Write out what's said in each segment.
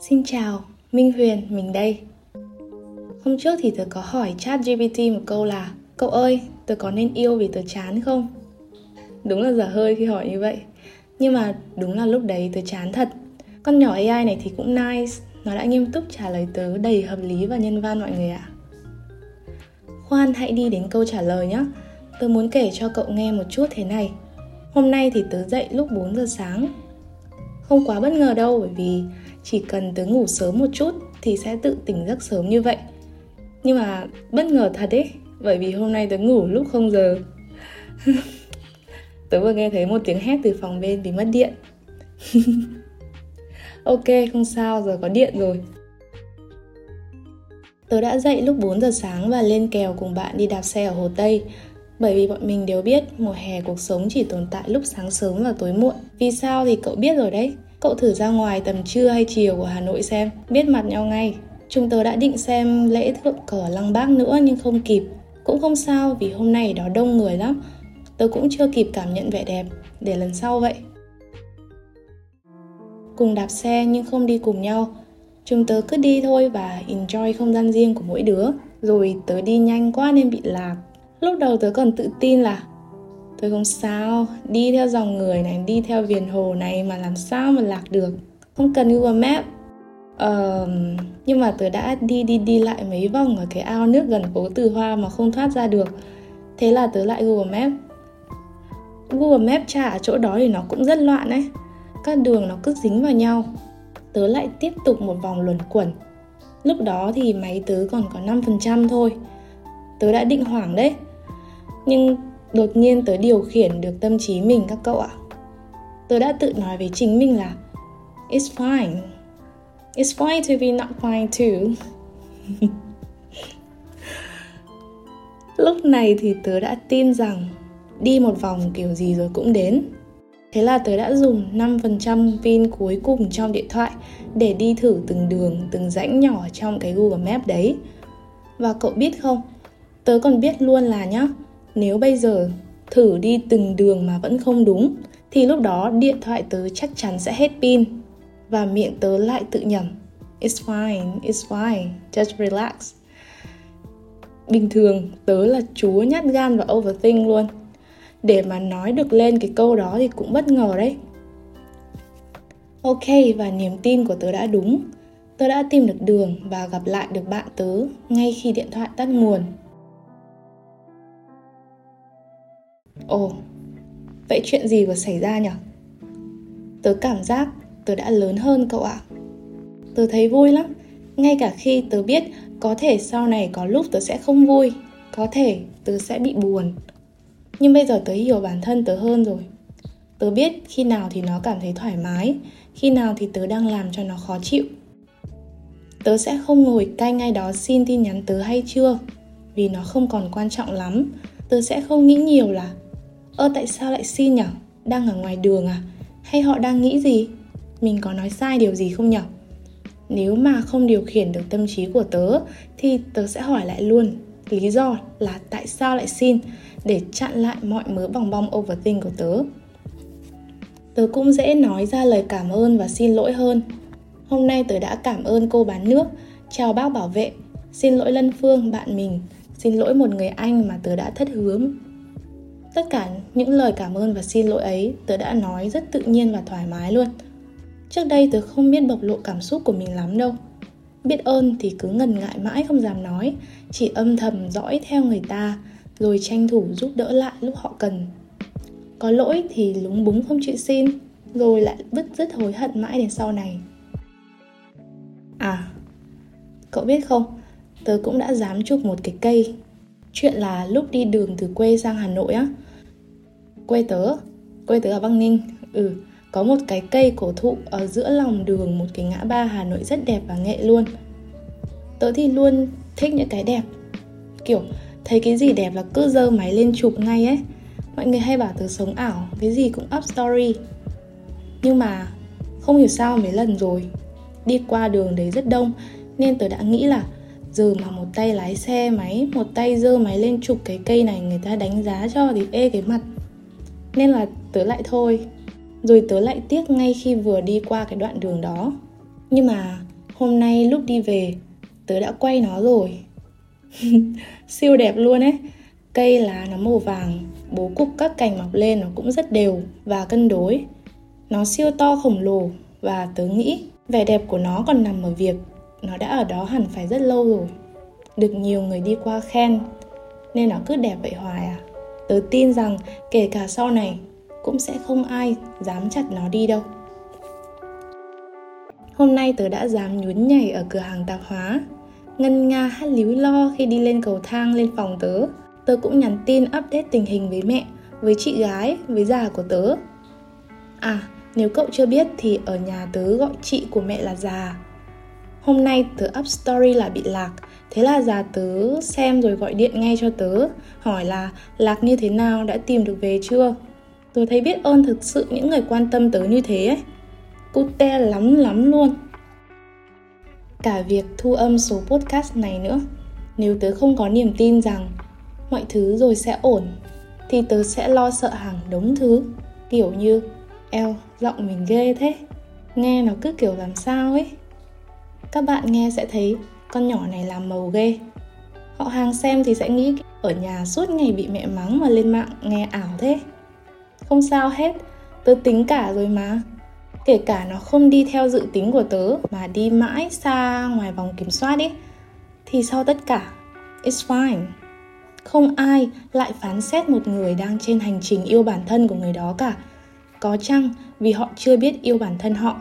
Xin chào, Minh Huyền, mình đây. Hôm trước thì tớ có hỏi chat GPT một câu là Cậu ơi, tớ có nên yêu vì tớ chán không? Đúng là dở hơi khi hỏi như vậy. Nhưng mà đúng là lúc đấy tớ chán thật. Con nhỏ AI này thì cũng nice Nó đã nghiêm túc trả lời tớ đầy hợp lý và nhân văn mọi người ạ. Khoan hãy đi đến câu trả lời nhé Tớ muốn kể cho cậu nghe một chút thế này. Hôm nay thì tớ dậy lúc 4 giờ sáng. Không quá bất ngờ đâu bởi vì chỉ cần tớ ngủ sớm một chút thì sẽ tự tỉnh giấc sớm như vậy. Nhưng mà bất ngờ thật ấy Bởi vì hôm nay tớ ngủ lúc không giờ. Tớ vừa nghe thấy một tiếng hét từ phòng bên vì mất điện. Ok, không sao, giờ có điện rồi. Tớ đã dậy lúc 4 giờ sáng và lên kèo cùng bạn đi đạp xe ở Hồ Tây bởi vì bọn mình đều biết mùa hè cuộc sống chỉ tồn tại lúc sáng sớm và tối muộn. Vì sao thì cậu biết rồi đấy. Cậu thử ra ngoài tầm trưa hay chiều của Hà Nội xem, biết mặt nhau ngay. Chúng tớ đã định xem lễ thượng cờ Lăng Bác nữa nhưng không kịp. Cũng không sao vì hôm nay đó đông người lắm. Tớ cũng chưa kịp cảm nhận vẻ đẹp, để lần sau vậy. Cùng đạp xe nhưng không đi cùng nhau. Chúng tớ cứ đi thôi và enjoy không gian riêng của mỗi đứa. Rồi tớ đi nhanh quá nên bị lạc lúc đầu tớ còn tự tin là tôi không sao đi theo dòng người này đi theo viền hồ này mà làm sao mà lạc được. Không cần google map. Uh, nhưng mà tớ đã đi đi đi lại mấy vòng ở cái ao nước gần phố từ hoa mà không thoát ra được. Thế là tớ lại google map. Google map trả ở chỗ đó thì nó cũng rất loạn đấy các đường nó cứ dính vào nhau. Tớ lại tiếp tục một vòng luẩn quẩn. Lúc đó thì máy tớ còn có 5% thôi. Tớ đã định hoảng đấy nhưng đột nhiên tớ điều khiển được tâm trí mình các cậu ạ. Tớ đã tự nói với chính mình là it's fine. It's fine to be not fine too. Lúc này thì tớ đã tin rằng đi một vòng kiểu gì rồi cũng đến. Thế là tớ đã dùng 5% pin cuối cùng trong điện thoại để đi thử từng đường, từng rãnh nhỏ trong cái Google Maps đấy. Và cậu biết không, tớ còn biết luôn là nhá, nếu bây giờ thử đi từng đường mà vẫn không đúng thì lúc đó điện thoại tớ chắc chắn sẽ hết pin. Và miệng tớ lại tự nhầm It's fine, it's fine, just relax. Bình thường tớ là chúa nhát gan và overthink luôn. Để mà nói được lên cái câu đó thì cũng bất ngờ đấy. Ok và niềm tin của tớ đã đúng. Tớ đã tìm được đường và gặp lại được bạn tớ ngay khi điện thoại tắt nguồn. Ồ, vậy chuyện gì vừa xảy ra nhỉ? Tớ cảm giác tớ đã lớn hơn cậu ạ. Tớ thấy vui lắm, ngay cả khi tớ biết có thể sau này có lúc tớ sẽ không vui, có thể tớ sẽ bị buồn. Nhưng bây giờ tớ hiểu bản thân tớ hơn rồi. Tớ biết khi nào thì nó cảm thấy thoải mái, khi nào thì tớ đang làm cho nó khó chịu. Tớ sẽ không ngồi cay ngay đó xin tin nhắn tớ hay chưa, vì nó không còn quan trọng lắm. Tớ sẽ không nghĩ nhiều là ơ, tại sao lại xin nhở? Đang ở ngoài đường à? Hay họ đang nghĩ gì? Mình có nói sai điều gì không nhở? Nếu mà không điều khiển được tâm trí của tớ, thì tớ sẽ hỏi lại luôn. Lý do là tại sao lại xin? Để chặn lại mọi mớ bòng bong overthink của tớ. Tớ cũng dễ nói ra lời cảm ơn và xin lỗi hơn. Hôm nay tớ đã cảm ơn cô bán nước. Chào bác bảo vệ. Xin lỗi lân phương, bạn mình. Xin lỗi một người anh mà tớ đã thất hứa. Tất cả những lời cảm ơn và xin lỗi ấy tớ đã nói rất tự nhiên và thoải mái luôn. Trước đây tớ không biết bộc lộ cảm xúc của mình lắm đâu. Biết ơn thì cứ ngần ngại mãi không dám nói, chỉ âm thầm dõi theo người ta rồi tranh thủ giúp đỡ lại lúc họ cần. Có lỗi thì lúng búng không chịu xin, rồi lại vứt rứt hối hận mãi đến sau này. À, cậu biết không, tớ cũng đã dám chụp một cái cây Chuyện là lúc đi đường từ quê sang Hà Nội á. Quê tớ, quê tớ ở Bắc Ninh. Ừ, có một cái cây cổ thụ ở giữa lòng đường một cái ngã ba Hà Nội rất đẹp và nghệ luôn. Tớ thì luôn thích những cái đẹp. Kiểu thấy cái gì đẹp là cứ dơ máy lên chụp ngay ấy. Mọi người hay bảo tớ sống ảo, cái gì cũng up story. Nhưng mà không hiểu sao mấy lần rồi Đi qua đường đấy rất đông Nên tớ đã nghĩ là giờ mà một tay lái xe máy, một tay giơ máy lên chụp cái cây này, người ta đánh giá cho thì ê, cái mặt. Nên là tớ lại thôi. Rồi tớ lại tiếc ngay khi vừa đi qua cái đoạn đường đó. Nhưng mà hôm nay lúc đi về, Tớ đã quay nó rồi. Siêu đẹp luôn ấy. Cây lá nó màu vàng, Bố cục các cành mọc lên nó cũng rất đều và cân đối. Nó siêu to khổng lồ Và tớ nghĩ vẻ đẹp của nó còn nằm ở việc nó đã ở đó hẳn phải rất lâu rồi. Được nhiều người đi qua khen Nên nó cứ đẹp vậy hoài à? Tớ tin rằng kể cả sau này Cũng sẽ không ai dám chặt nó đi đâu. Hôm nay tớ đã dám nhún nhảy ở cửa hàng tạp hóa. Ngân nga hát líu lo khi đi lên cầu thang lên phòng tớ. Tớ cũng nhắn tin update tình hình với mẹ, với chị gái, với già của tớ. À, nếu cậu chưa biết thì ở nhà tớ gọi chị của mẹ là già. Hôm nay tớ up story là bị lạc. Thế là già tớ xem rồi gọi điện ngay cho tớ Hỏi là lạc như thế nào, đã tìm được về chưa? Tớ thấy biết ơn thực sự những người quan tâm tớ như thế ấy. Cute lắm lắm luôn. Cả việc thu âm số podcast này nữa. Nếu tớ không có niềm tin rằng Mọi thứ rồi sẽ ổn Thì tớ sẽ lo sợ hàng đống thứ Kiểu như Eo, giọng mình ghê thế. Nghe nó cứ kiểu làm sao ấy. Các bạn nghe sẽ thấy Con nhỏ này làm màu ghê. Họ hàng xem thì sẽ nghĩ Ở nhà suốt ngày bị mẹ mắng mà lên mạng nghe ảo thế. Không sao hết, Tớ tính cả rồi mà. Kể cả nó không đi theo dự tính của tớ mà đi mãi xa ngoài vòng kiểm soát ấy, thì sau tất cả, it's fine. Không ai lại phán xét một người đang trên hành trình yêu bản thân của người đó cả. Có chăng vì họ chưa biết yêu bản thân họ?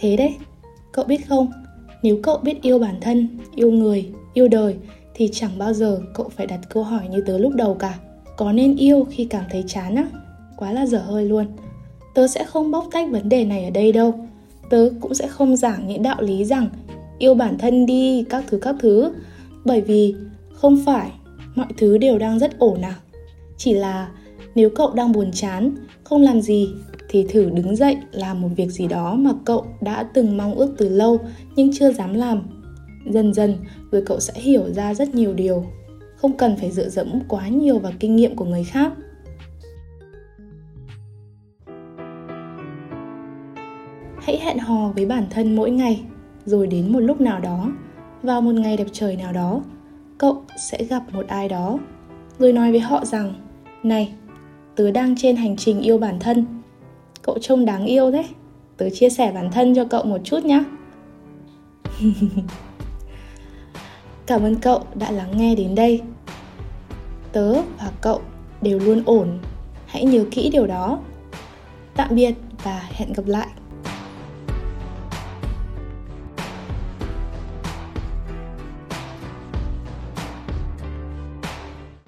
Thế đấy. Cậu biết không, nếu cậu biết yêu bản thân, yêu người, yêu đời, thì chẳng bao giờ cậu phải đặt câu hỏi như tớ lúc đầu cả. Có nên yêu khi cảm thấy chán á? Quá là dở hơi luôn. Tớ sẽ không bóc tách vấn đề này ở đây đâu. Tớ cũng sẽ không giảng những đạo lý rằng, yêu bản thân đi, các thứ các thứ. Bởi vì không phải mọi thứ đều đang rất ổn à. Chỉ là nếu cậu đang buồn chán, không làm gì, thì thử đứng dậy làm một việc gì đó mà cậu đã từng mong ước từ lâu nhưng chưa dám làm. Dần dần rồi cậu sẽ hiểu ra rất nhiều điều. Không cần phải dựa dẫm quá nhiều vào kinh nghiệm của người khác. Hãy hẹn hò với bản thân mỗi ngày, rồi đến một lúc nào đó, vào một ngày đẹp trời nào đó, cậu sẽ gặp một ai đó. Rồi nói với họ rằng, này tớ đang trên hành trình yêu bản thân. Cậu trông đáng yêu thế. Tớ chia sẻ bản thân cho cậu một chút nhé cảm ơn cậu đã lắng nghe đến đây. Tớ và cậu đều luôn ổn. Hãy nhớ kỹ điều đó. Tạm biệt và hẹn gặp lại.